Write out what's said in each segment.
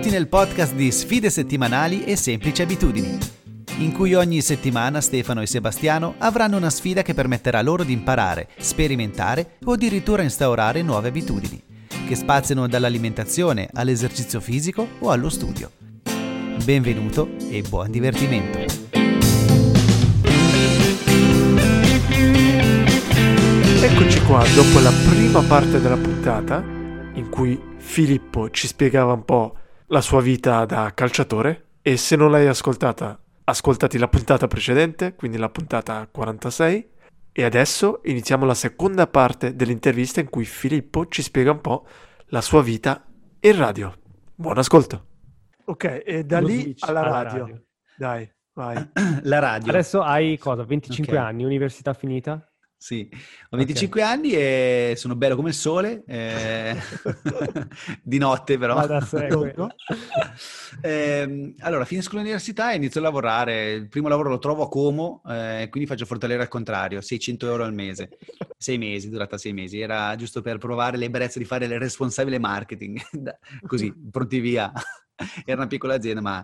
Benvenuti nel podcast di Sfide settimanali e semplici abitudini, in cui ogni settimana Stefano e Sebastiano avranno una sfida che permetterà loro di imparare, sperimentare o addirittura instaurare nuove abitudini, che spaziano dall'alimentazione all'esercizio fisico o allo studio. Benvenuto e buon divertimento! Eccoci qua, dopo la prima parte della puntata, in cui Filippo ci spiegava un po' la sua vita da calciatore e se non l'hai ascoltata, ascoltati la puntata precedente, quindi la puntata 46 e adesso iniziamo la seconda parte dell'intervista in cui Filippo ci spiega un po' la sua vita in radio. Buon ascolto. Ok, e da Lo lì switch alla alla radio. radio. Dai, vai. La radio. Adesso hai cosa? 25 Ok. anni, università finita? Sì, ho 25 anni e sono bello come il sole, eh, di notte però. Va da. Ehm, allora, finisco l'università e inizio a lavorare. Il primo lavoro lo trovo a Como, eh, quindi faccio fortalere al contrario, 600 euro al mese. Sei mesi, durata sei mesi. Era giusto per provare l'ebbrezza di fare il responsabile marketing. Così, pronti via. Era una piccola azienda, ma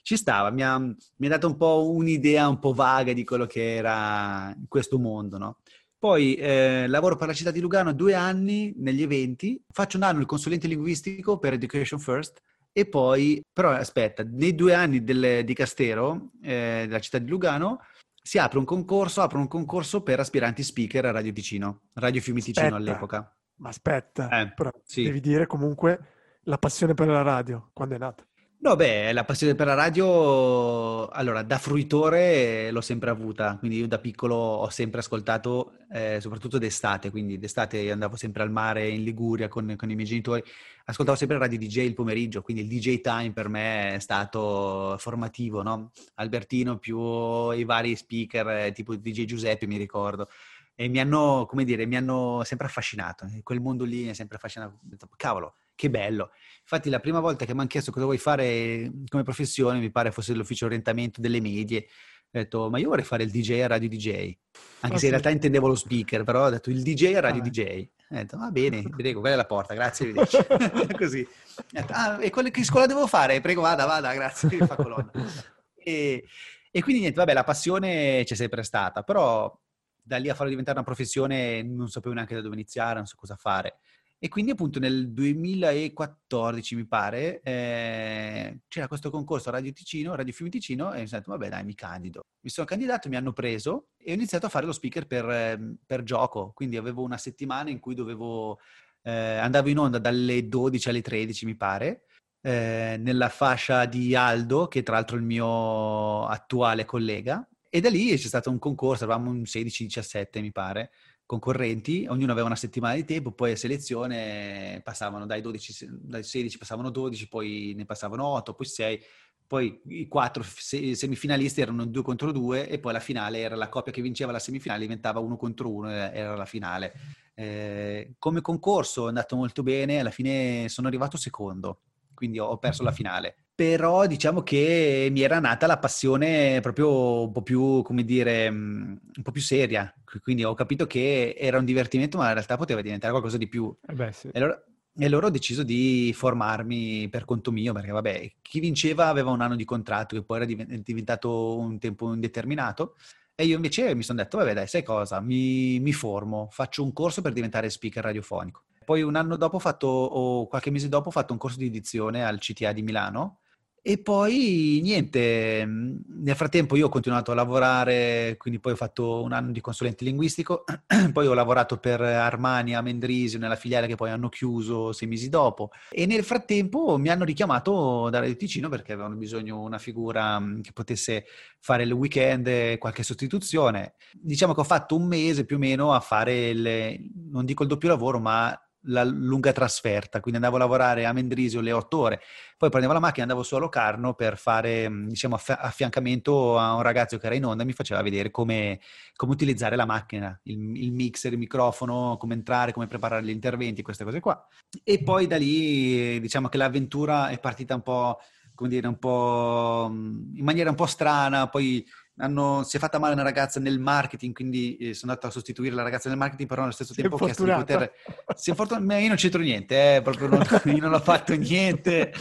ci stava. Mi ha, mi ha dato un po' un'idea un po' vaga di quello che era questo mondo, no? Poi eh, lavoro per la città di Lugano due anni negli eventi, faccio un anno il consulente linguistico per Education First e poi, però aspetta, nei due anni del, di Castero, eh, della città di Lugano, si apre un concorso, apre un concorso per aspiranti speaker a Radio Ticino, Radio Fiumi Ticino Aspetta. all'epoca. Ma aspetta, Eh, però sì. devi dire comunque la passione per la radio, quando è nata. No, beh, la passione per la radio, allora, da fruitore l'ho sempre avuta, quindi io da piccolo ho sempre ascoltato, eh, soprattutto d'estate, quindi d'estate andavo sempre al mare in Liguria con, con i miei genitori, ascoltavo sempre Radio DJ il pomeriggio, quindi il DJ time per me è stato formativo, no? Albertino più i vari speaker, eh, tipo DJ Giuseppe mi ricordo, e mi hanno, come dire, mi hanno sempre affascinato, quel mondo lì mi ha sempre affascinato, cavolo, che bello. Infatti la prima volta che mi hanno chiesto cosa vuoi fare come professione, mi pare fosse l'ufficio orientamento delle medie, ho detto ma io vorrei fare il DJ a Radio DJ, anche Ah, se sì? in realtà intendevo lo speaker, però ho detto il DJ a Radio Ah. DJ. Ho detto va bene, prego, quella è la porta, grazie. Così. Detto, ah, e quelle- che scuola devo fare? Prego, vada, vada, grazie, mi fa colonna. E, e quindi niente, vabbè, la passione c'è sempre stata, però da lì a farlo diventare una professione non sapevo neanche da dove iniziare, non so cosa fare. E quindi appunto nel 2014 mi pare eh, c'era questo concorso a Radio Ticino, Radio Fiumi Ticino e mi sono detto vabbè dai mi candido. Mi sono candidato, mi hanno preso e ho iniziato a fare lo speaker per, ehm, per gioco, quindi avevo una settimana in cui dovevo, eh, andavo in onda dalle 12 alle 13 mi pare, eh, nella fascia di Aldo che tra l'altro è il mio attuale collega e da lì c'è stato un concorso, eravamo un 16-17 mi pare concorrenti, ognuno aveva una settimana di tempo, poi a selezione passavano dai, 12, se- dai 16 passavano 12, poi ne passavano 8, poi 6, poi i quattro se- semifinalisti erano due contro due e poi la finale era la coppia che vinceva la semifinale, diventava uno contro uno, era la finale. Eh, come concorso è andato molto bene, alla fine sono arrivato secondo, quindi ho perso la finale. Però diciamo che mi era nata la passione proprio un po' più, come dire, mm, un po' più seria. Quindi ho capito che era un divertimento, ma in realtà poteva diventare qualcosa di più. Eh beh, sì. E allora, e allora ho deciso di formarmi per conto mio, perché vabbè, chi vinceva aveva un anno di contratto, che poi era diven- diventato un tempo indeterminato. E io invece mi sono detto, vabbè dai, sai cosa, mi, mi formo, faccio un corso per diventare speaker radiofonico. Poi un anno dopo ho fatto, o qualche mese dopo ho fatto un corso di edizione al CTA di Milano e poi niente, mh, nel frattempo io ho continuato a lavorare, quindi poi ho fatto un anno di consulente linguistico, poi ho lavorato per Armani a Mendrisio nella filiale che poi hanno chiuso sei mesi dopo e nel frattempo mi hanno richiamato da Radio Ticino perché avevano bisogno di una figura mh, che potesse fare il weekend qualche sostituzione. Diciamo che ho fatto un mese più o meno a fare il, non dico il doppio lavoro, ma la lunga trasferta, quindi andavo a lavorare a Mendrisio le otto ore, poi prendevo la macchina e andavo su a Locarno per fare, mh, diciamo, affi- affiancamento a un ragazzo che era in onda e mi faceva vedere come, come utilizzare la macchina, il, il mixer, il microfono, come entrare, come preparare gli interventi, queste cose qua. E poi da lì, diciamo che l'avventura è partita un po', come dire, un po' mh, in maniera un po' strana, poi hanno- si è fatta male una ragazza nel marketing, quindi eh, sono andato a sostituire la ragazza nel marketing, però allo stesso Si tempo ho chiesto di poter... Si è infortun- ma io non c'entro niente, eh, proprio non, io non ho fatto niente.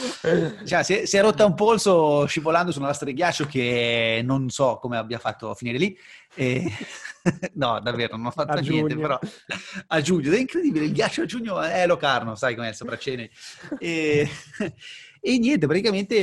Cioè, si, è, si è rotta un polso scivolando su una lastra di ghiaccio che non so come abbia fatto a finire lì. E- no, davvero, non ho fatto A niente, giugno. però a giugno, è incredibile, il ghiaccio a giugno è locarno, sai com'è il sopraccene. E, e niente, praticamente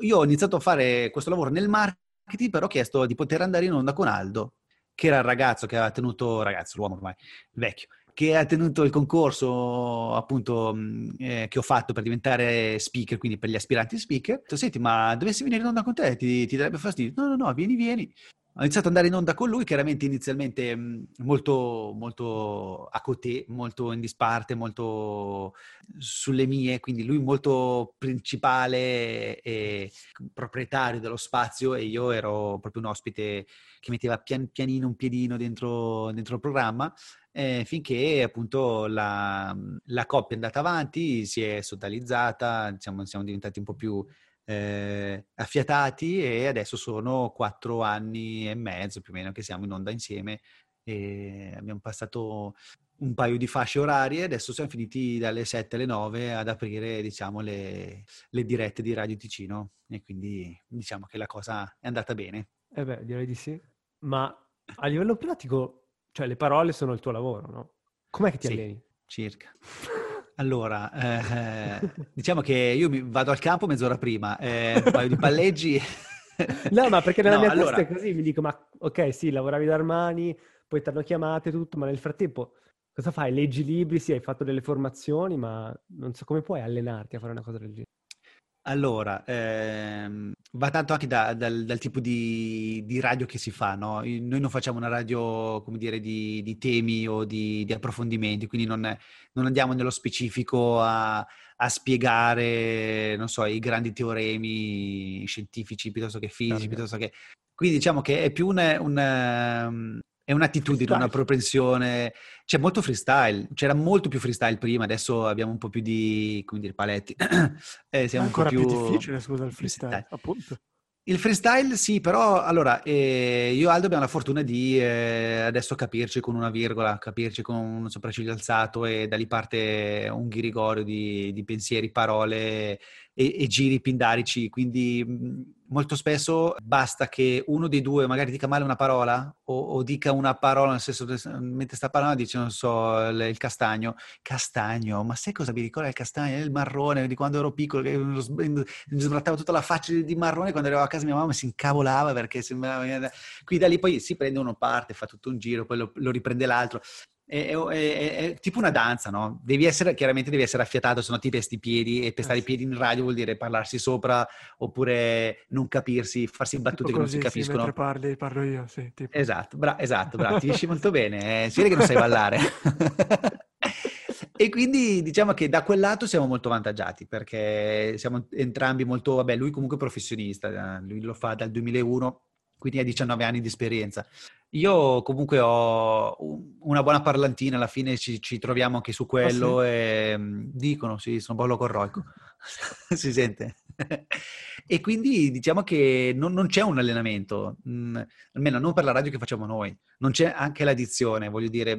io ho iniziato a fare questo lavoro nel marketing, però ho chiesto di poter andare in onda con Aldo, che era il ragazzo che aveva tenuto, ragazzo, l'uomo ormai, vecchio, che ha tenuto il concorso appunto mh, eh, che ho fatto per diventare speaker, quindi per gli aspiranti speaker. Ho detto, senti, ma dovessi venire in onda con te, ti, ti darebbe fastidio? No, no, no, vieni, vieni. Ho iniziato ad andare in onda con lui, chiaramente inizialmente mh, molto, molto a côté, molto in disparte, molto sulle mie, quindi lui molto principale e proprietario dello spazio e io ero proprio un ospite che metteva pian pianino un piedino dentro, dentro il programma eh, finché appunto la, la coppia è andata avanti, si è socializzata, diciamo, siamo diventati un po' più eh, affiatati e adesso sono quattro anni e mezzo più o meno che siamo in onda insieme e abbiamo passato un paio di fasce orarie, adesso siamo finiti dalle 7 alle 9 ad aprire diciamo le, le dirette di Radio Ticino e quindi diciamo che la cosa è andata bene. Eh beh, direi di sì. Ma a livello pratico, cioè le parole sono il tuo lavoro, no? Com'è che ti Sì. alleni? Circa. Allora, eh, diciamo che io mi vado al campo mezz'ora prima, eh, un paio di palleggi. No, ma perché nella No, mia allora, testa è così, mi dico, ma ok, sì, lavoravi da Armani, poi ti hanno chiamato e tutto, ma nel frattempo cosa fai? Leggi libri, sì, hai fatto delle formazioni, ma non so come puoi allenarti a fare una cosa del genere. Allora, ehm, va tanto anche da- dal, dal tipo di, di radio che si fa, no? Noi non facciamo una radio, come dire, di, di temi o di, di approfondimenti, quindi non, non andiamo nello specifico a, a spiegare, non so, i grandi teoremi scientifici piuttosto che fisici, piuttosto che... Quindi diciamo che è più un, un, è un'attitudine, una Freestyle. propensione, c'è molto freestyle, c'era molto più freestyle prima, adesso abbiamo un po' più di, come dire, paletti. Eh, È siamo un po' ancora più più difficile, scusa, il freestyle, Dai. appunto. Il freestyle sì, però allora eh, io e Aldo abbiamo la fortuna di eh, adesso capirci con una virgola, capirci con un sopracciglio alzato e da lì parte un ghirigorio di, di pensieri, parole e, e giri pindarici, quindi mh, molto spesso basta che uno dei due magari dica male una parola o, o dica una parola, nel senso mentre sta parlando dice, non so, il, il castagno, castagno, ma sai cosa mi ricorda il castagno? Il marrone di quando ero piccolo, che mi sbrattava tutta la faccia di, di marrone quando arrivavo a casa mia mamma si incavolava perché sembrava... Qui da lì poi si prende uno parte, fa tutto un giro, poi lo, lo riprende l'altro. È, è- è- è tipo una danza, no? Devi essere, chiaramente devi essere affiatato, se no ti pesti i piedi e pestare Eh i piedi in radio vuol dire parlarsi sopra oppure non capirsi, farsi battute Tipo che non si così, capiscono. mentre parli, parlo io, sì. Tipo. Esatto, bra- esatto, bravo, ti riesci molto bene, eh, si vede che non sai ballare. e quindi diciamo che da quel lato siamo molto avvantaggiati perché siamo entrambi molto, vabbè, lui comunque è professionista, eh, lui lo fa dal 2001, quindi ha 19 anni di esperienza. Io comunque ho un- una buona parlantina, alla fine ci, ci troviamo anche su quello e mm, dicono, sì, sono un po' locorroico, si sente. E quindi diciamo che non, non c'è un allenamento, mm, almeno non per la radio che facciamo noi, non c'è anche l'addizione, voglio dire,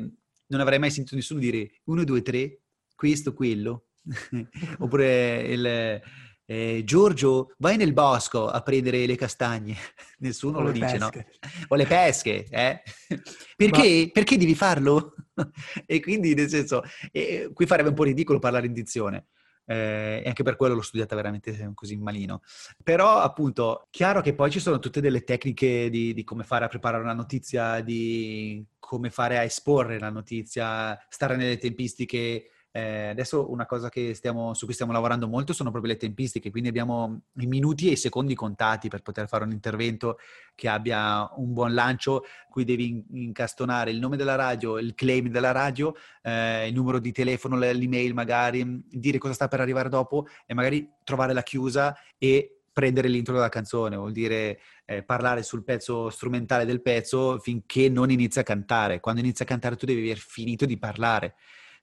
non avrei mai sentito nessuno dire 1, 2, 3, questo, quello, oppure il, eh, Giorgio, vai nel bosco a prendere le castagne, nessuno O lo dice, no? pesche. O le pesche, eh? Perché? Perché devi farlo? e quindi, nel senso, eh, qui farebbe un po' ridicolo parlare in dizione. eh, e anche per quello l'ho studiata veramente così malino. Però, appunto, chiaro che poi ci sono tutte delle tecniche di, di come fare a preparare una notizia, di come fare a esporre la notizia, stare nelle tempistiche. Eh, adesso una cosa stiamo, su cui stiamo lavorando molto sono proprio le tempistiche, quindi abbiamo i minuti e i secondi contati per poter fare un intervento che abbia un buon lancio, cui devi in- incastonare il nome della radio, il claim della radio, eh, il numero di telefono, le- l'email magari, dire cosa sta per arrivare dopo e magari trovare la chiusa e prendere l'intro della canzone, vuol dire eh, parlare sul pezzo strumentale del pezzo finché non inizia a cantare. Quando inizia a cantare tu devi aver finito di parlare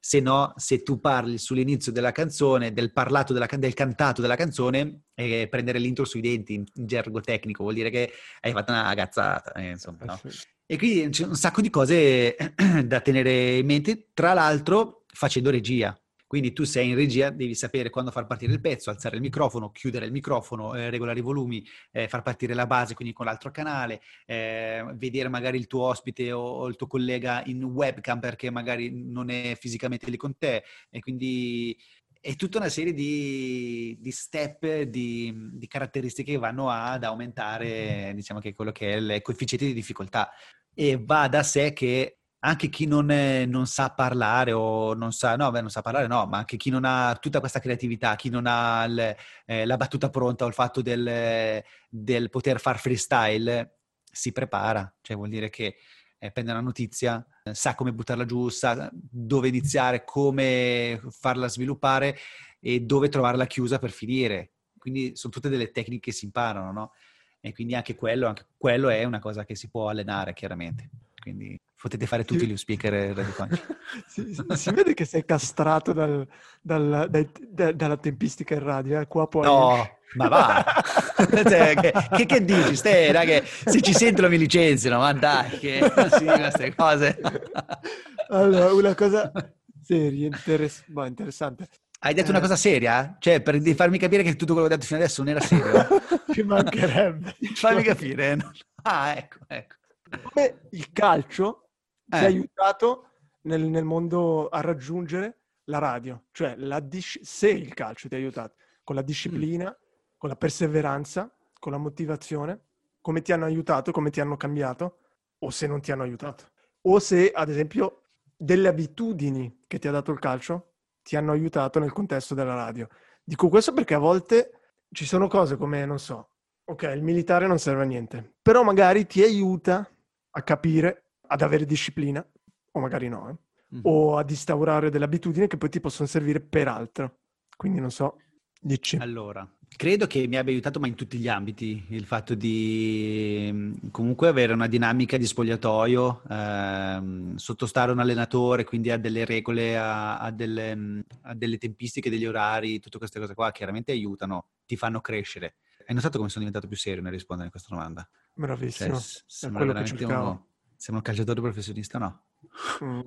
se no, se tu parli sull'inizio della canzone, del parlato, della, del cantato della canzone, e prendere l'intro sui denti in, in gergo tecnico vuol dire che hai fatto una cazzata, eh, insomma, no? E quindi c'è un sacco di cose da tenere in mente, tra l'altro facendo regia. Quindi tu sei in regia, devi sapere quando far partire il pezzo, alzare il microfono, chiudere il microfono, eh, regolare i volumi, eh, far partire la base, quindi con l'altro canale, eh, vedere magari il tuo ospite o, o, il tuo collega in webcam perché magari non è fisicamente lì con te. E quindi è tutta una serie di, di step, di, di, caratteristiche che vanno ad aumentare, diciamo che quello che è il coefficiente di difficoltà. E va da sé che anche chi non, è, non, sa parlare o non sa, no, beh, non sa parlare, no, ma anche chi non ha tutta questa creatività, chi non ha il, eh, la battuta pronta o il fatto del, del, poter far freestyle, si prepara. Cioè, vuol dire che eh, prende una notizia, eh, sa come buttarla giù, sa dove iniziare, come farla sviluppare e dove trovarla chiusa per finire. Quindi sono tutte delle tecniche che si imparano, no? E quindi anche quello, anche quello è una cosa che si può allenare, chiaramente. Quindi potete fare tutti gli speaker radiofonici. si, si, si, vede che sei castrato dal, dal, dai, da, dalla tempistica in radio, eh? qua poi... No, ma va! cioè, che, che, che, dici? Ste, che se ci sentono mi licenziano, ma dai, che si queste cose. allora, una cosa seria, interess- boh, interessante. Hai detto eh. una cosa seria? Cioè, per farmi capire che tutto quello che ho detto fino adesso non era serio? Ci mancherebbe. Fammi capire. Ah, ecco, ecco. Come il calcio eh. ti ha aiutato nel, nel, mondo a raggiungere la radio, cioè la dis- se il calcio ti ha aiutato con la disciplina, mm. con la perseveranza, con la motivazione, come ti hanno aiutato, come ti hanno cambiato, o se non ti hanno aiutato. O se, ad esempio, delle abitudini che ti ha dato il calcio ti hanno aiutato nel contesto della radio. Dico questo perché a volte ci sono cose come, non so, ok, il militare non serve a niente, però magari ti aiuta a capire, ad avere disciplina, o magari no, eh? mm-hmm. o ad instaurare delle abitudini che poi ti possono servire per altro. Quindi non so, dici. Allora, credo che mi abbia aiutato, ma in tutti gli ambiti, il fatto di mm, comunque avere una dinamica di spogliatoio, ehm, sottostare un allenatore, quindi a delle regole, a, a, delle, mm, a delle tempistiche, degli orari, tutte queste cose qua chiaramente aiutano, ti fanno crescere. Hai notato come sono diventato più serio nel rispondere a questa domanda? Bravissimo. Cioè, sembra veramente uno... Sembra un calciatore professionista no? Mm,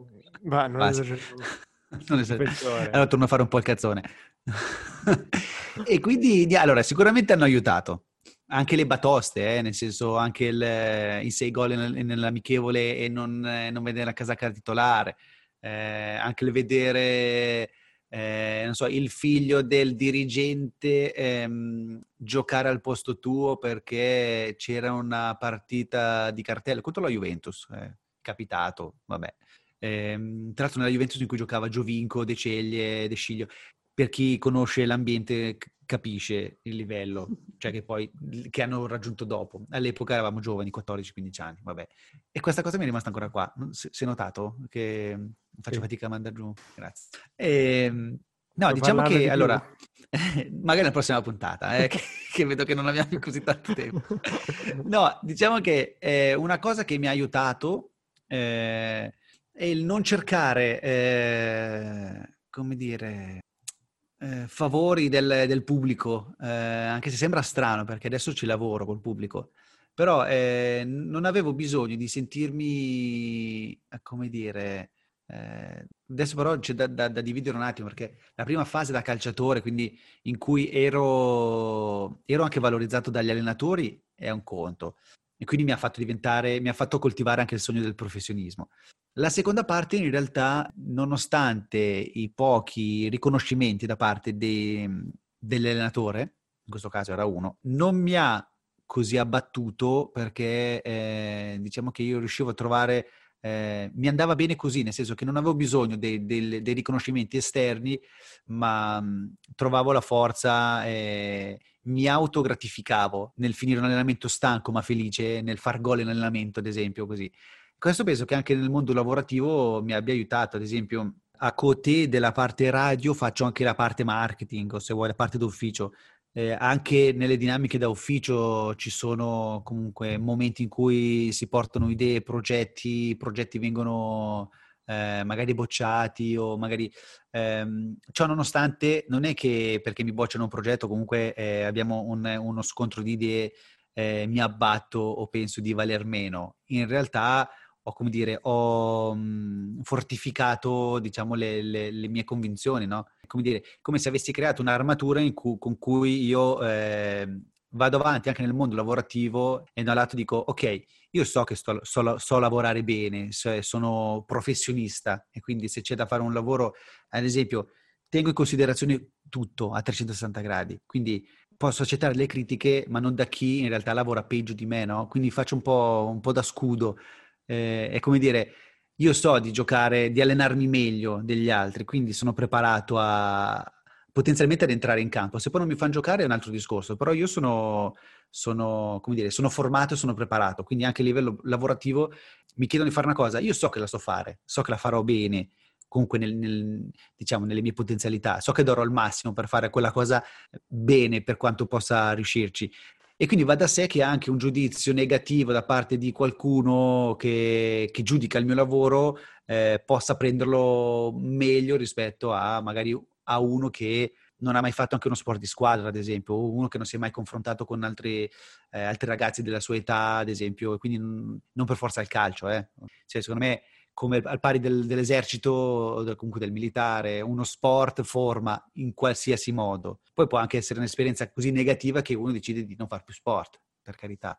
va, non esageriamo. non esageriamo. Allora torno a fare un po' il cazzone. e quindi, allora, sicuramente hanno aiutato. Anche le batoste, eh, nel senso anche il, i sei gol nell'amichevole e non, non vedere la casacca titolare. Eh, anche il vedere eh, so, il figlio del dirigente ehm, giocare al posto tuo perché c'era una partita di cartello contro la Juventus, eh, capitato, vabbè. Eh, tra l'altro nella Juventus in cui giocava Giovinco, De Ceglie, De Sciglio, per chi conosce l'ambiente capisce il livello, cioè che poi che hanno raggiunto dopo. All'epoca eravamo giovani, 14-15 anni, vabbè. E questa cosa mi è rimasta ancora qua. Si è notato che faccio sì. fatica a mandare giù? Grazie. E, ehm, no, diciamo che di allora, magari nella prossima puntata, eh, che, che, vedo che non abbiamo più così tanto tempo. No, diciamo che eh, una cosa che mi ha aiutato eh, è il non cercare, eh, come dire, eh, favori del, del pubblico, eh, anche se sembra strano perché adesso ci lavoro col pubblico, però eh, non avevo bisogno di sentirmi, eh, come dire, eh, adesso però c'è da, da, da, dividere un attimo perché la prima fase da calciatore, quindi in cui ero, ero anche valorizzato dagli allenatori, è un conto e quindi mi ha fatto diventare, mi ha fatto coltivare anche il sogno del professionismo. La seconda parte in realtà, nonostante i pochi riconoscimenti da parte de, dell'allenatore, in questo caso era uno, non mi ha così abbattuto perché eh, diciamo che io riuscivo a trovare, eh, mi andava bene così, nel senso che non avevo bisogno dei, dei, dei riconoscimenti esterni, ma mh, trovavo la forza, eh, mi autogratificavo nel finire un allenamento stanco ma felice, nel far gol in allenamento ad esempio, così. Questo penso che anche nel mondo lavorativo mi abbia aiutato, ad esempio a Cote della parte radio faccio anche la parte marketing o se vuoi la parte d'ufficio. Eh, anche nelle dinamiche da ufficio ci sono comunque momenti in cui si portano idee, progetti, i progetti vengono eh, magari bocciati o magari... Ehm, ciò nonostante non è che perché mi bocciano un progetto comunque eh, abbiamo un, uno scontro di idee, eh, mi abbatto o penso di valer meno. In realtà ho, come dire, ho mh, fortificato, diciamo, le, le, le, mie convinzioni, no? Come dire, come se avessi creato un'armatura cu- con cui io eh, vado avanti anche nel mondo lavorativo e da un lato dico, ok, io so che sto, so, so, lavorare bene, sono professionista e quindi se c'è da fare un lavoro, ad esempio, tengo in considerazione tutto a 360 gradi, quindi posso accettare le critiche, ma non da chi in realtà lavora peggio di me, no? Quindi faccio un po', un po da scudo. Eh, è come dire, io so di giocare, di allenarmi meglio degli altri, quindi sono preparato a potenzialmente ad entrare in campo. Se poi non mi fanno giocare è un altro discorso, però io sono, sono, come dire, sono formato e sono preparato, quindi anche a livello lavorativo mi chiedono di fare una cosa, io so che la so fare, so che la farò bene, comunque nel, nel, diciamo, nelle mie potenzialità, so che darò il massimo per fare quella cosa bene per quanto possa riuscirci. E quindi va da sé che anche un giudizio negativo da parte di qualcuno che, che giudica il mio lavoro eh, possa prenderlo meglio rispetto a magari a uno che non ha mai fatto anche uno sport di squadra, ad esempio, o uno che non si è mai confrontato con altri, eh, altri ragazzi della sua età, ad esempio, e quindi non, per forza il calcio. Eh. Cioè, secondo me come al pari del, dell'esercito o comunque del militare, uno sport forma in qualsiasi modo. Poi può anche essere un'esperienza così negativa che uno decide di non fare più sport, per carità.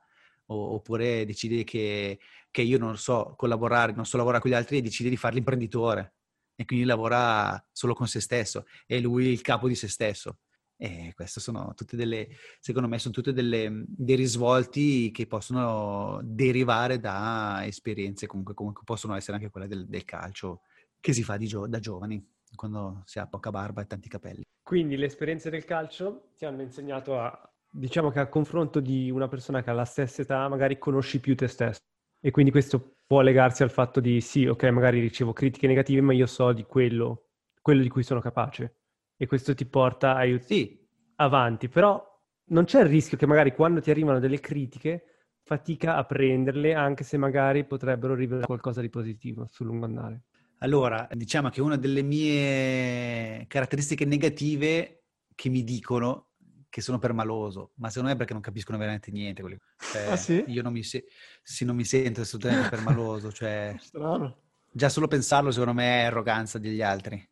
O, oppure decide che, che, io non so collaborare, non so lavorare con gli altri e decide di fare l'imprenditore e quindi lavora solo con se stesso. È lui il capo di se stesso. E queste sono tutte delle, secondo me, sono tutte delle, dei risvolti che possono derivare da esperienze comunque, comunque possono essere anche quelle del, del calcio che si fa gio- da giovani, quando si ha poca barba e tanti capelli. Quindi le esperienze del calcio ti hanno insegnato a, diciamo che a confronto di una persona che ha la stessa età, magari conosci più te stesso. E quindi questo può legarsi al fatto di sì, ok, magari ricevo critiche negative, ma io so di quello, quello di cui sono capace e questo ti porta a aiut- sì. avanti. Però non c'è il rischio che magari quando ti arrivano delle critiche fatica a prenderle, anche se magari potrebbero rivelare qualcosa di positivo sul lungo andare. Allora, diciamo che una delle mie caratteristiche negative che mi dicono che sono permaloso, ma secondo me è perché non capiscono veramente niente. Cioè, ah, sì? Io non mi, se- sì, non mi sento assolutamente permaloso. Cioè... Strano. Già solo pensarlo, secondo me, è arroganza degli altri.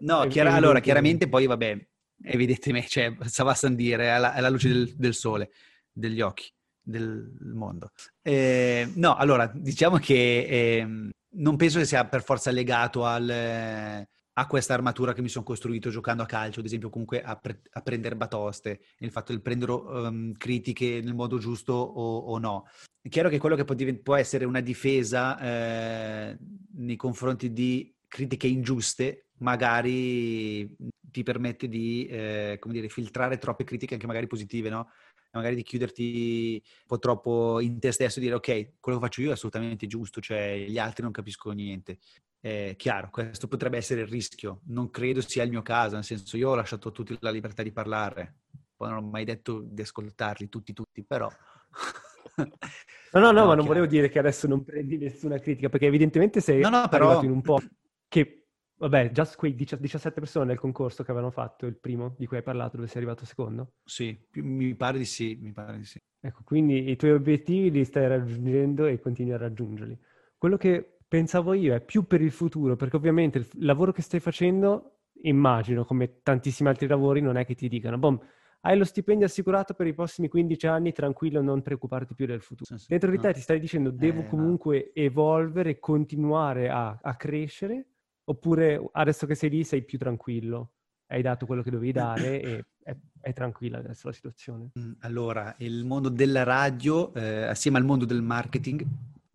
no, chiara, allora, chiaramente poi, vabbè, evidentemente, cioè, Savassan dire, alla, alla luce del, del, sole, degli occhi, del mondo. Eh, no, allora, diciamo che eh, non penso che sia per forza legato al a questa armatura che mi sono costruito giocando a calcio, ad esempio, comunque a, pre- a prendere batoste, il fatto di prendere um, critiche nel modo giusto o, o, no. È chiaro che quello che può, divent- può essere una difesa eh, nei confronti di critiche ingiuste, magari ti permette di, eh, dire, filtrare troppe critiche, anche magari positive, no? magari di chiuderti un po' troppo in te stesso e dire ok, quello che faccio io è assolutamente giusto, cioè gli altri non capiscono niente. È chiaro, questo potrebbe essere il rischio. Non credo sia il mio caso, nel senso io ho lasciato a tutti la libertà di parlare. Poi non ho mai detto di ascoltarli tutti, tutti, però... No, no, no, no ma non volevo dire che adesso non prendi nessuna critica, perché evidentemente sei no, no, però... in un po' che Vabbè, già quei 17 persone nel concorso che avevano fatto il primo di cui hai parlato, dove sei arrivato secondo? Sì, mi pare di sì, mi pare di sì. Ecco, quindi i tuoi obiettivi li stai raggiungendo e continui a raggiungerli. Quello che pensavo io è più per il futuro, perché ovviamente il lavoro che stai facendo, immagino, come tantissimi altri lavori, non è che ti dicano, bom, hai lo stipendio assicurato per i prossimi 15 anni, tranquillo, non preoccuparti più del futuro. Sì, sì, Dentro di te ti stai dicendo, devo eh, comunque no. evolvere continuare a, a crescere Oppure adesso che sei lì sei più tranquillo, hai dato quello che dovevi dare e è, è tranquilla adesso la situazione. Mm, allora, il mondo della radio, eh, assieme al mondo del marketing,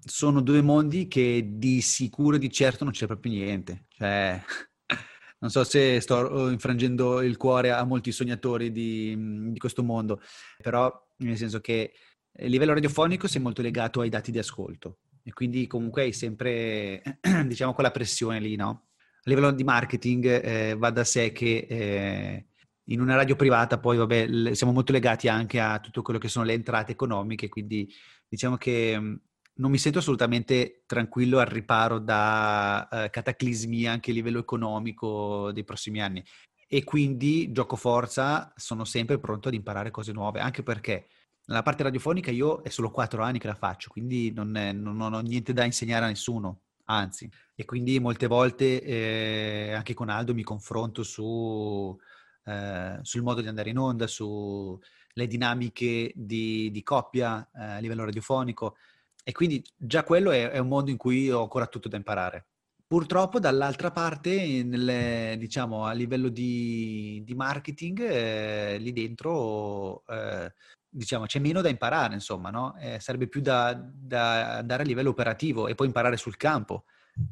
sono due mondi che di sicuro e di certo non c'è proprio niente. Cioè, non so se sto oh, infrangendo il cuore a molti sognatori di, di questo mondo, però nel senso che a livello radiofonico sei molto legato ai dati di ascolto e quindi comunque hai sempre, diciamo, quella pressione lì, no? A livello di marketing eh, va da sé che eh, in una radio privata poi, vabbè, siamo molto legati anche a tutto quello che sono le entrate economiche, quindi diciamo che non mi sento assolutamente tranquillo al riparo da uh, cataclismi anche a livello economico dei prossimi anni. E quindi gioco forza, sono sempre pronto ad imparare cose nuove, anche perché nella parte radiofonica io è solo quattro anni che la faccio, quindi non, è, non, non ho niente da insegnare a nessuno, anzi, e quindi molte volte eh, anche con Aldo mi confronto su, eh, sul modo di andare in onda, sulle dinamiche di, di coppia eh, a livello radiofonico, e quindi già quello è, è un mondo in cui ho ancora tutto da imparare. Purtroppo dall'altra parte, nelle, diciamo, a livello di, di marketing, eh, lì dentro eh, diciamo, c'è meno da imparare, insomma, no? eh, sarebbe più da, da, andare a livello operativo e poi imparare sul campo.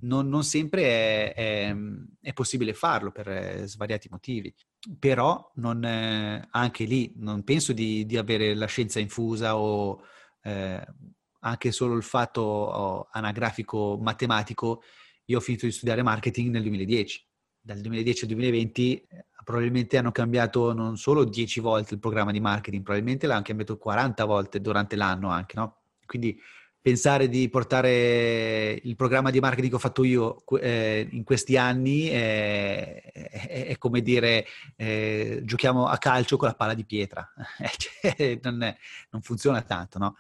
Non, non sempre è, è, è, possibile farlo per eh, svariati motivi, però non, eh, anche lì non penso di, di, avere la scienza infusa o eh, anche solo il fatto oh, anagrafico matematico io ho finito di studiare marketing nel 2010. Dal 2010 al 2020 eh, probabilmente hanno cambiato non solo 10 volte il programma di marketing, probabilmente l'hanno cambiato 40 volte durante l'anno anche, no? Quindi pensare di portare il programma di marketing che ho fatto io eh, in questi anni è, è, è come dire eh, giochiamo a calcio con la palla di pietra, cioè, non, è, non funziona tanto, no?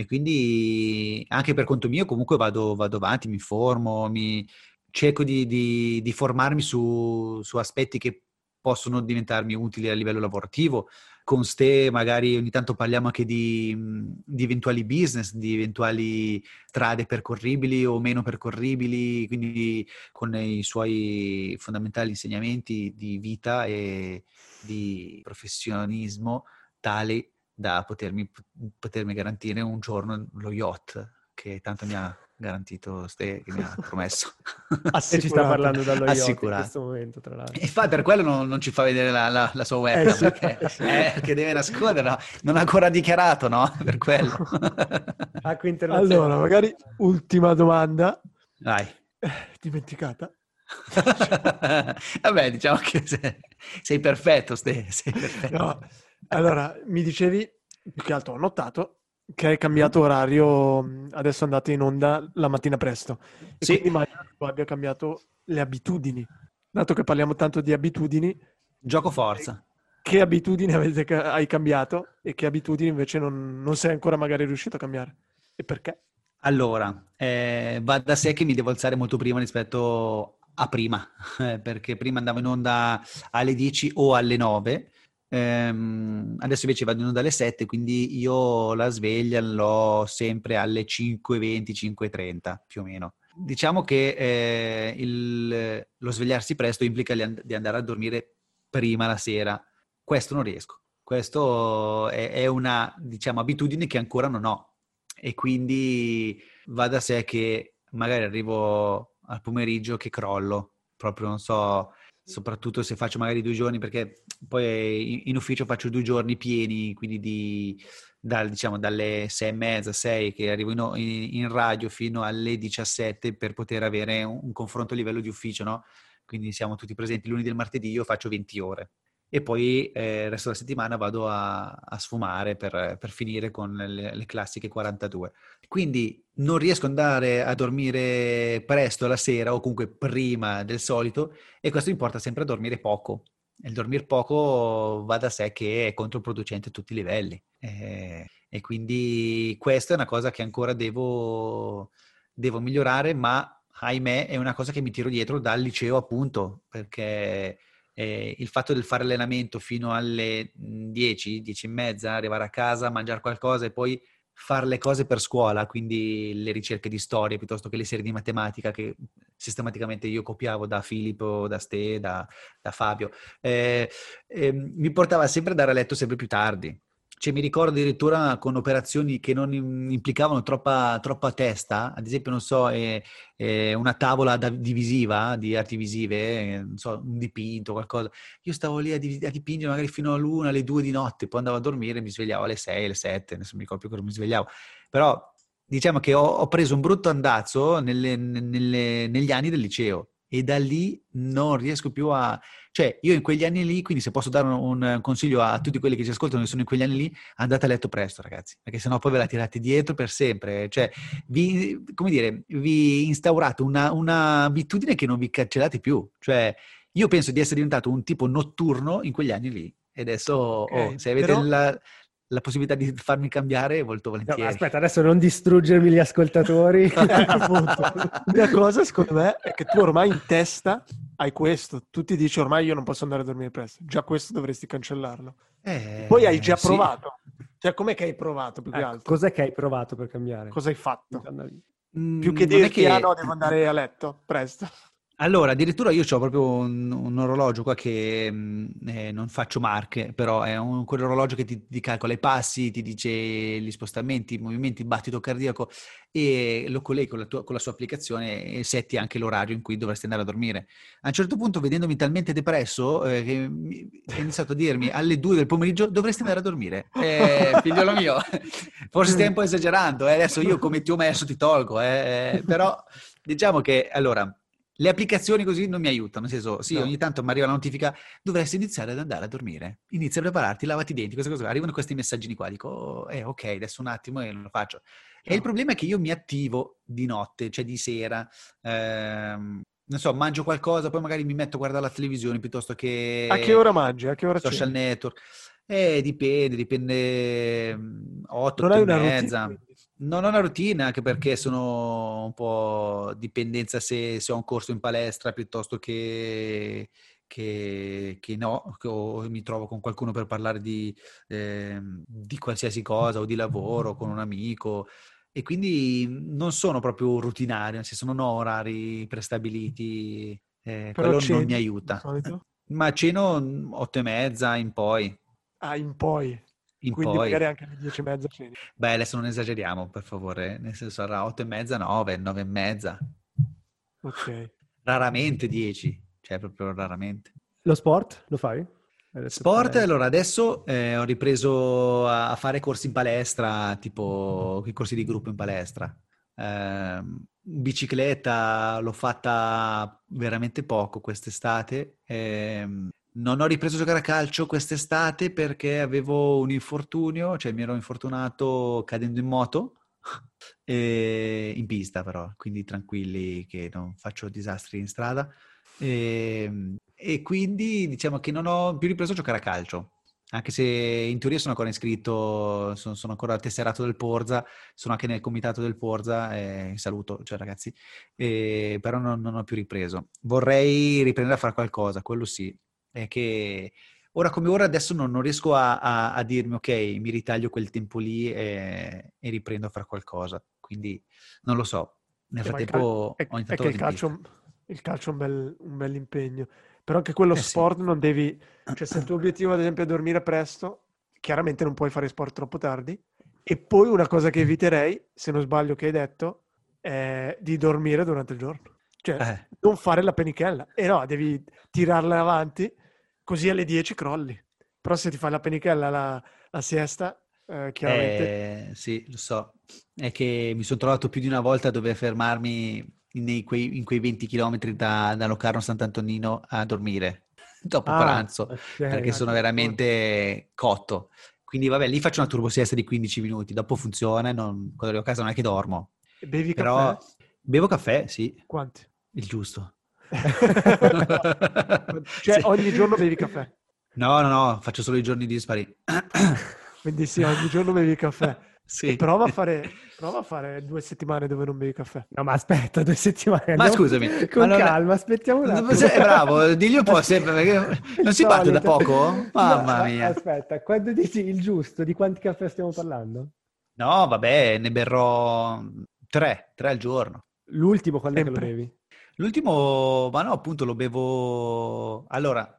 E quindi anche per conto mio comunque vado, vado avanti, mi formo, mi, cerco di, di, di formarmi su, su, aspetti che possono diventarmi utili a livello lavorativo. Con Ste magari ogni tanto parliamo anche di, di, eventuali business, di eventuali strade percorribili o meno percorribili, quindi con i suoi fondamentali insegnamenti di vita e di professionismo tali da potermi, potermi garantire un giorno lo yacht che tanto mi ha garantito Ste, che mi ha promesso. ci sta parlando dallo yacht in questo momento, tra l'altro. E fa, per quello non, non, ci fa vedere la, la, la sua webcam, eh, sì. perché, eh, perché, deve nasconderla. Non ha ancora dichiarato, no? Per quello. allora, magari ultima domanda. Vai. Eh, dimenticata. Vabbè, diciamo che sei, sei perfetto, Ste, sei perfetto. No. Allora, mi dicevi, più che altro ho notato, che hai cambiato orario, adesso andate in onda la mattina presto. E sì. quindi immagino che tu abbia cambiato le abitudini. Dato che parliamo tanto di abitudini... Gioco forza. Che abitudini avete, hai cambiato e che abitudini invece non, non sei ancora magari riuscito a cambiare? E perché? Allora, eh, va da sé che mi devo alzare molto prima rispetto a prima, perché prima andavo in onda alle 10 o alle 9 Ehm, adesso invece vado in onda alle 7, quindi io la sveglia l'ho sempre alle 5.20, 5.30 più o meno. Diciamo che eh, il, lo svegliarsi presto implica di andare a dormire prima la sera. Questo non riesco. Questo è, è una, diciamo, abitudine che ancora non ho. E quindi va da sé che magari arrivo al pomeriggio che crollo. Proprio non so, soprattutto se faccio magari due giorni, perché poi in ufficio faccio due giorni pieni, quindi di, dal, diciamo, dalle sei e mezza, sei, che arrivo in, in, radio fino alle 17 per poter avere un, un confronto a livello di ufficio, no? Quindi siamo tutti presenti lunedì e martedì, io faccio 20 ore e poi eh, il resto della settimana vado a, a sfumare per, per, finire con le, le, classiche 42. Quindi non riesco ad andare a dormire presto la sera o comunque prima del solito e questo mi porta sempre a dormire poco. Il dormire poco va da sé che è controproducente a tutti i livelli eh, e quindi questa è una cosa che ancora devo, devo migliorare, ma ahimè è una cosa che mi tiro dietro dal liceo appunto perché eh, il fatto del fare allenamento fino alle 10, mhmm, 10 e mezza, arrivare a casa, mangiare qualcosa e poi fare le cose per scuola, quindi le ricerche di storia piuttosto che le serie di matematica che sistematicamente io copiavo da Filippo, da Ste, da, da Fabio, eh, eh, mi portava sempre ad andare a letto sempre più tardi. Cioè, mi ricordo addirittura con operazioni che non implicavano troppa, troppa testa, ad esempio, non so, eh, eh, una tavola da, divisiva di arti visive, eh, so, un dipinto, qualcosa. Io stavo lì a, di, a, dipingere magari fino all'una, alle due di notte, poi andavo a dormire mi svegliavo alle sei, alle sette, adesso mi ricordo più cosa mi svegliavo. Però diciamo che ho, ho preso un brutto andazzo nelle, nelle, negli anni del liceo e da lì non riesco più a... Cioè, io in quegli anni lì, quindi se posso dare un, un consiglio a tutti quelli che ci ascoltano che sono in quegli anni lì, andate a letto presto, ragazzi, perché sennò poi ve la tirate dietro per sempre. Cioè, vi, come dire, vi instaurate una, una abitudine che non vi cancellate più. Cioè, io penso di essere diventato un tipo notturno in quegli anni lì. E adesso, Ok, oh, se avete però- la, la possibilità di farmi cambiare, molto No, volentieri. ma aspetta, adesso non distruggermi gli ascoltatori. L'unica cosa, secondo me, è che tu ormai in testa hai questo. Tu ti dici ormai io non posso andare a dormire presto. Già questo dovresti cancellarlo. Eh, Poi hai già sì. provato. Cioè, com'è che hai provato più che Ecco, altro? cos'è che hai provato per cambiare? Cosa hai fatto? Mm, Più che è dirti, ah no, devo andare a letto, presto. Allora, addirittura io ho proprio un, un orologio qua che mh, eh, non faccio marche, però è un, quell'orologio che ti, ti calcola i passi, ti dice gli spostamenti, i movimenti, il battito cardiaco e lo colleghi con la, tua- con la sua applicazione e setti anche l'orario in cui dovresti andare a dormire. A un certo punto, vedendomi talmente depresso, eh, che ha iniziato a dirmi alle 2 del pomeriggio dovresti andare a dormire. Eh, figliolo mio, forse stai un po' esagerando, eh, adesso io come ti ho messo ti tolgo, eh, eh, però diciamo che allora le applicazioni così non mi aiutano, nel senso, sì, No. ogni tanto mi arriva la notifica, dovresti iniziare ad andare a dormire, inizia a prepararti, lavati i denti, queste cose, arrivano questi messaggini qua, dico, eh ok, adesso un attimo e lo faccio. E il No. problema è che io mi attivo di notte, cioè di sera, ehm, non so, mangio qualcosa, poi magari mi metto a guardare la televisione piuttosto che... A che ora mangi? A che ora Social ceni? network. Eh, dipende, dipende, mm, 8, Non hai 8 e mezza. routine? Non ho una routine anche perché sono un po' dipendenza se, se ho un corso in palestra piuttosto che, che, che no, o mi trovo con qualcuno per parlare di, ehm, di qualsiasi cosa o di lavoro con un amico e quindi non sono proprio rutinario, nel senso non ho orari prestabiliti, eh, Però quello non mi aiuta. Ma ceno otto e mezza in poi, Ah, in poi. In Quindi poi. magari anche alle dieci e mezza ceni. Beh, adesso non esageriamo, per favore, nel senso sarà otto e mezza, nove, nove e mezza, Ok. raramente dieci, cioè proprio raramente. Lo sport lo fai? Sport, allora adesso eh, ho ripreso a, fare corsi in palestra, tipo i corsi di gruppo in palestra. Ehm, bicicletta l'ho fatta veramente poco quest'estate. Ehm, non ho ripreso a giocare a calcio quest'estate perché avevo un infortunio, cioè mi ero infortunato cadendo in moto, e- in pista però, quindi tranquilli che non faccio disastri in strada. E, e quindi diciamo che non ho più ripreso a giocare a calcio, anche se in teoria sono ancora iscritto, sono, sono ancora tesserato del Porza, sono anche nel comitato del Porza, e saluto, cioè ragazzi, e- però non, non ho più ripreso. Vorrei riprendere a fare qualcosa, quello sì, è che ora come ora adesso non, non riesco a, a- a dirmi ok, mi ritaglio quel tempo lì e, e riprendo a fare qualcosa, quindi non lo so. Nel frattempo È, è che il calcio, il calcio è un bel, un bel impegno. Però anche quello Eh sì. sport non devi... Cioè se il tuo obiettivo ad esempio è dormire presto, chiaramente non puoi fare sport troppo tardi. E poi una cosa che eviterei, se non sbaglio che hai detto, è di dormire durante il giorno. Cioè Eh. non fare la penichella. E no, devi tirarla avanti, così alle 10 crolli. Però se ti fai la penichella, la, la siesta, eh, chiaramente... Eh, sì, lo so. È che mi sono trovato più di una volta a dover fermarmi nei quei, in quei 20 km da, da Locarno Sant'Antonino a dormire dopo Ah, pranzo, ok. perché sono addirittura. veramente cotto. Quindi vabbè, lì faccio una turbo siesta di 15 minuti, dopo funziona, non, quando arrivo a casa non è che dormo. Bevi Però caffè? bevo caffè, sì, Quanti? Il giusto. cioè Sì. ogni giorno bevi caffè. No, no, no, faccio solo i giorni dispari. Quindi sì, ogni giorno bevi caffè. Sì. Prova a, fare, prova a fare due settimane dove non bevi caffè. No, ma aspetta, due settimane. Ma scusami, Con non- calma, aspettiamo un attimo. È bravo, digli un po' sempre, perché non si parte da poco? Mamma No, mia. Aspetta, quando dici il giusto, di quanti caffè stiamo parlando? No, vabbè, ne berrò tre, tre al giorno. L'ultimo quando è che lo bevi? L'ultimo, ma no, appunto lo bevo... Allora,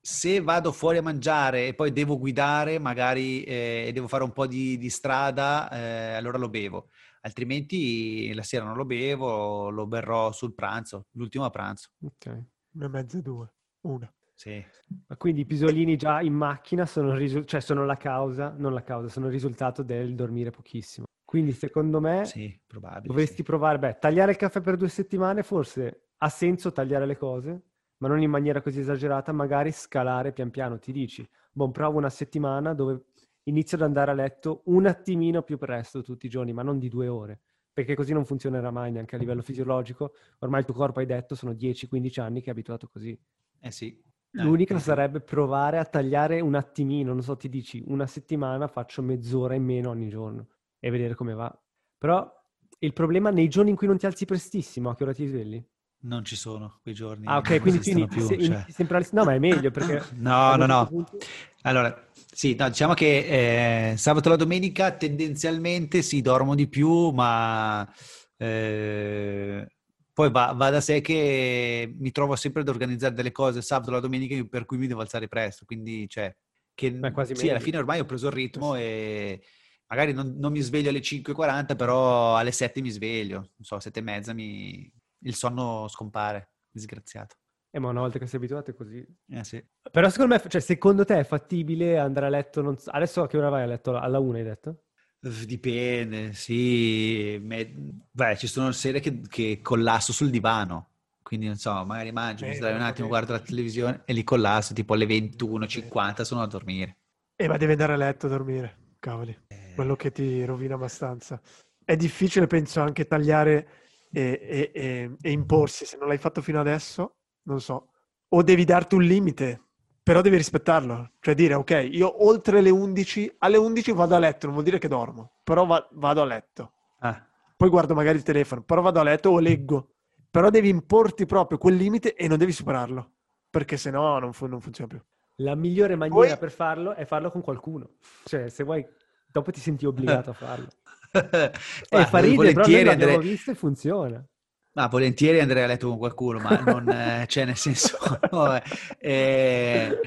se vado fuori a mangiare e poi devo guidare, magari eh, e devo fare un po' di, di strada, eh, allora lo bevo. Altrimenti la sera non lo bevo, lo berrò sul pranzo, l'ultimo a pranzo. Ok, una mezza, due, una. Sì. Ma quindi i pisolini già in macchina sono, risu- cioè sono la causa, non la causa, sono il risultato del dormire pochissimo. Quindi secondo me Sì, probabile. dovresti sì. provare, beh, tagliare il caffè per due settimane forse ha senso tagliare le cose, ma non in maniera così esagerata, magari scalare pian piano, ti dici, boh, provo una settimana dove inizio ad andare a letto un attimino più presto tutti i giorni, ma non di due ore, perché così non funzionerà mai neanche a livello fisiologico. Ormai il tuo corpo, hai detto, sono 10-15 anni che è abituato così. Eh sì. Eh, L'unica sì. sarebbe provare a tagliare un attimino, non so, ti dici una settimana faccio mezz'ora in meno ogni giorno e vedere come va. Però il problema nei giorni in cui non ti alzi prestissimo, a che ora ti svegli? Non ci sono quei giorni. Ah, ok, quindi tu inizi, più, se- cioè. sempre. No, ma è meglio perché... No, no, un no. certo punto- Allora, sì, no, diciamo che eh, sabato e la domenica tendenzialmente si dormo di più, ma eh, poi va, va da sé che mi trovo sempre ad organizzare delle cose sabato e la domenica per cui mi devo alzare presto, quindi cioè, che sì, alla fine ormai ho preso il ritmo e magari non, non mi sveglio alle 5.40, però alle 7 mi sveglio, non so, 7 e mezza mi... il sonno scompare, disgraziato. Eh, ma una volta che sei abituato è così. Eh sì. Però secondo me, cioè, secondo te è fattibile andare a letto, non so- adesso a che ora vai a letto? Alla una hai detto? Dipende, sì. Me- Beh, ci sono sere che, che collasso sul divano, quindi non so, magari mangio, mi Eh, distraio un attimo, guardo la televisione e li collasso tipo alle 21.50 sono a dormire. Eh, ma devi andare a letto a dormire, cavoli. Eh, Quello che ti rovina abbastanza. È difficile, penso, anche tagliare e, e- e- e imporsi. Se non l'hai fatto fino adesso, non so. O devi darti un limite, però devi rispettarlo. Cioè dire, ok, io oltre le 11, alle 11 vado a letto, non vuol dire che dormo, però va- vado a letto. ah, Poi guardo magari il telefono, però vado a letto o leggo. Però devi importi proprio quel limite e non devi superarlo, perché sennò non, fu- non funziona più. La migliore maniera Poi- per farlo è farlo con qualcuno. Cioè, se vuoi, dopo ti senti obbligato a farlo. E fa ridere, però noi l'abbiamo andrei, visto e funziona. ma volentieri andrei a letto con qualcuno, ma non, eh, cioè nel senso, no, eh,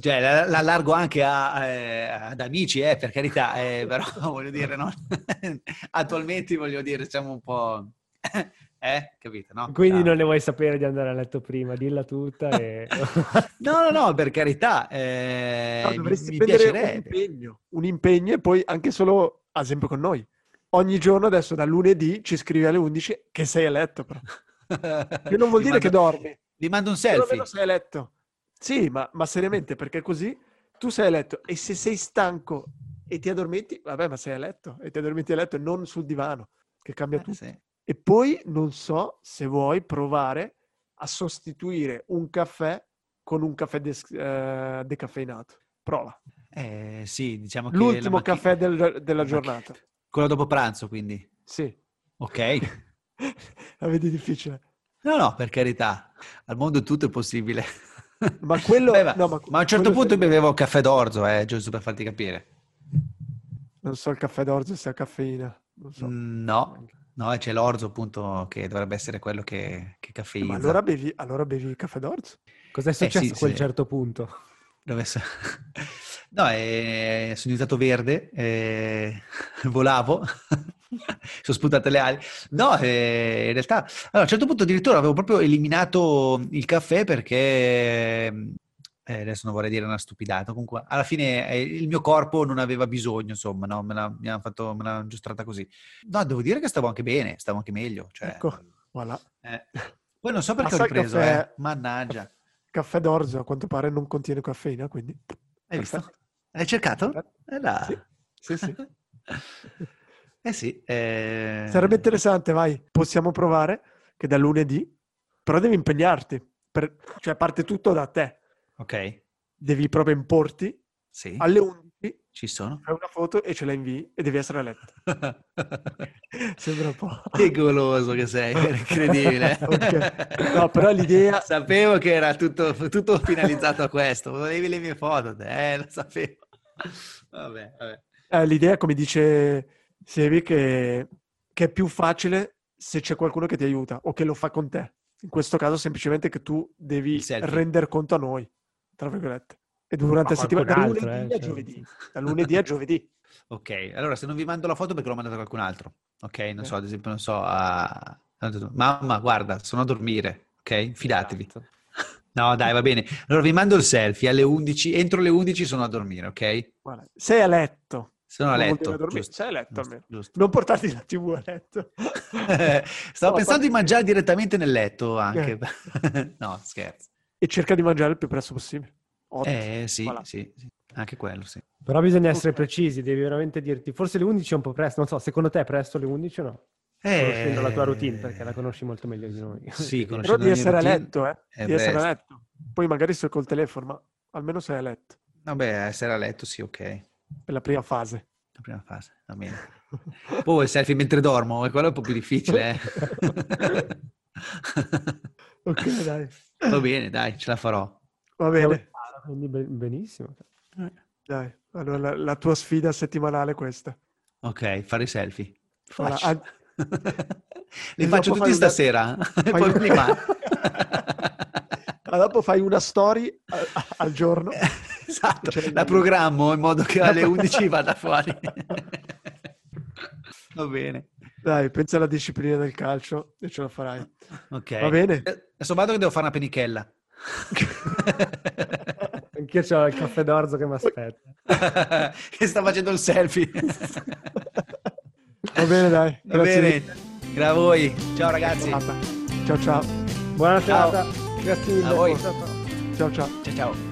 cioè, la, anche a- eh, ad amici, eh, per carità, eh, però voglio dire, no? attualmente voglio dire, siamo un po', eh, capito, no? Quindi Dai. non ne vuoi sapere di andare a letto prima, dilla tutta e... No, no, no, per carità, eh, No, mi- dovresti mi, prendere un piacerebbe. impegno, un impegno e poi anche solo, ad esempio, con noi. Ogni giorno adesso da lunedì ci scrivi alle 11 che sei a letto, però. Che non vuol dire che mando- dormi, Vi mando un perlomeno selfie. sei a letto. Sì, ma, ma seriamente, perché così tu sei a letto e se sei stanco e ti addormenti, vabbè, ma sei a letto e ti addormenti a letto e non sul divano, che cambia Eh, tutto. sì. E poi non so se vuoi provare a sostituire un caffè con un caffè des- eh, decaffeinato. Prova. Eh, sì, diciamo che L'ultimo mattina- caffè del- della la- giornata. Quello dopo pranzo, quindi. Sì. Ok. La vedi difficile. No, no, per carità. Al mondo tutto è possibile. Ma quello- Beh, ma, no, ma ma a un certo punto sarebbe- bevevo caffè d'orzo, eh, giusto per farti capire. Non so il caffè d'orzo se ha caffeina. So. Mm, No, no, c'è l'orzo appunto che dovrebbe essere quello che, che caffeizza. Ma allora bevi, allora bevi il caffè d'orzo? Cos'è successo Eh, sì, a quel sì. certo punto? Dove sa- No, eh, sono diventato verde, eh, volavo, sono spuntate le ali. No, eh, in realtà, allora, a un certo punto addirittura avevo proprio eliminato il caffè perché, eh, adesso non vorrei dire una stupidata, comunque alla fine eh, il mio corpo non aveva bisogno, insomma, no? me, l'ha, mi hanno fatto, me l'hanno giostrata così. No, devo dire che stavo anche bene, stavo anche meglio. Cioè, Ecco, voilà. eh. Poi non so perché Passa ho ripreso, caffè- eh. mannaggia. Caffè d'orzo a quanto pare non contiene caffeina, quindi... Hai Perfetto. visto? Hai cercato? Eh là. Sì, sì, sì. Eh sì. eh, Sarebbe interessante, vai. Possiamo provare che da lunedì, però devi impegnarti. per- Cioè parte tutto da te. Ok, Devi proprio importi. sì, Alle 11 ci sono. fai una foto e ce la invii e devi essere a letto. Sembra un po'... che goloso che sei, incredibile. Ok. No, però l'idea- Sapevo che era tutto, tutto finalizzato a questo. Volevi le mie foto, eh, lo sapevo. Vabbè, vabbè. Eh, l'idea, come dice Sevi, che, che è più facile se c'è qualcuno che ti aiuta o che lo fa con te. In questo caso, semplicemente che tu devi rendere conto a noi, tra virgolette. E durante la settimana, da lunedì eh, a cioè, giovedì. Da lunedì a giovedì. Ok, allora se non vi mando la foto perché l'ho mandata a qualcun altro. Ok, non Eh. so, ad esempio, non so, a... Mamma, guarda, sono a dormire, ok? Fidatevi. Esatto. No, dai, va bene. Allora vi mando il selfie alle 11, entro le 11 sono a dormire, ok? Guarda, sei a letto. Sono a letto. giusto, Sei a letto giusto, almeno. giusto. Non portarti la TV a letto. Stavo No, pensando di mangiare direttamente nel letto anche. no, scherzo. E cerca di mangiare il più presto possibile. Ottimo. Eh sì, Voilà. sì, sì, anche quello sì. Però bisogna essere precisi, devi veramente dirti. Forse le 11 è un po' presto, non so, secondo te è presto le 11 o no? Conoscendo la tua routine, perché la conosci molto meglio di noi. Eh, Sì, Però conoscendo di la mia essere a routine, letto, eh. è Di essere a letto. Poi magari sei col telefono, ma almeno sei a letto. Vabbè, essere a letto sì, ok. Per la prima fase. La prima fase, va bene. Poi il selfie mentre dormo, e quello è un po' più difficile. eh. Ok, dai. Va bene, dai, ce la farò. Va bene. Quindi be- benissimo. Dai. Allora, la, la tua sfida settimanale è questa. Ok, fare i selfie. Faccio. an- Li faccio tutti fai una- stasera. e fai poi mando. Ma dopo fai una story a- a- al giorno. esatto, Cioè, la programmo in modo che alle 11 vada fuori. Va bene. Dai, pensa alla disciplina del calcio e ce la farai. Ok. Va bene. Eh, Adesso vado che devo fare una penichella. Anch'io ho il caffè d'orzo che mi aspetta. che sta facendo il selfie. Va bene, dai. Va Grazie bene. mille. Grazie a voi. Ciao ragazzi. Ciao ciao. Buona Ciao. serata. Grazie mille. A voi. Ciao. Ciao ciao. Ciao ciao.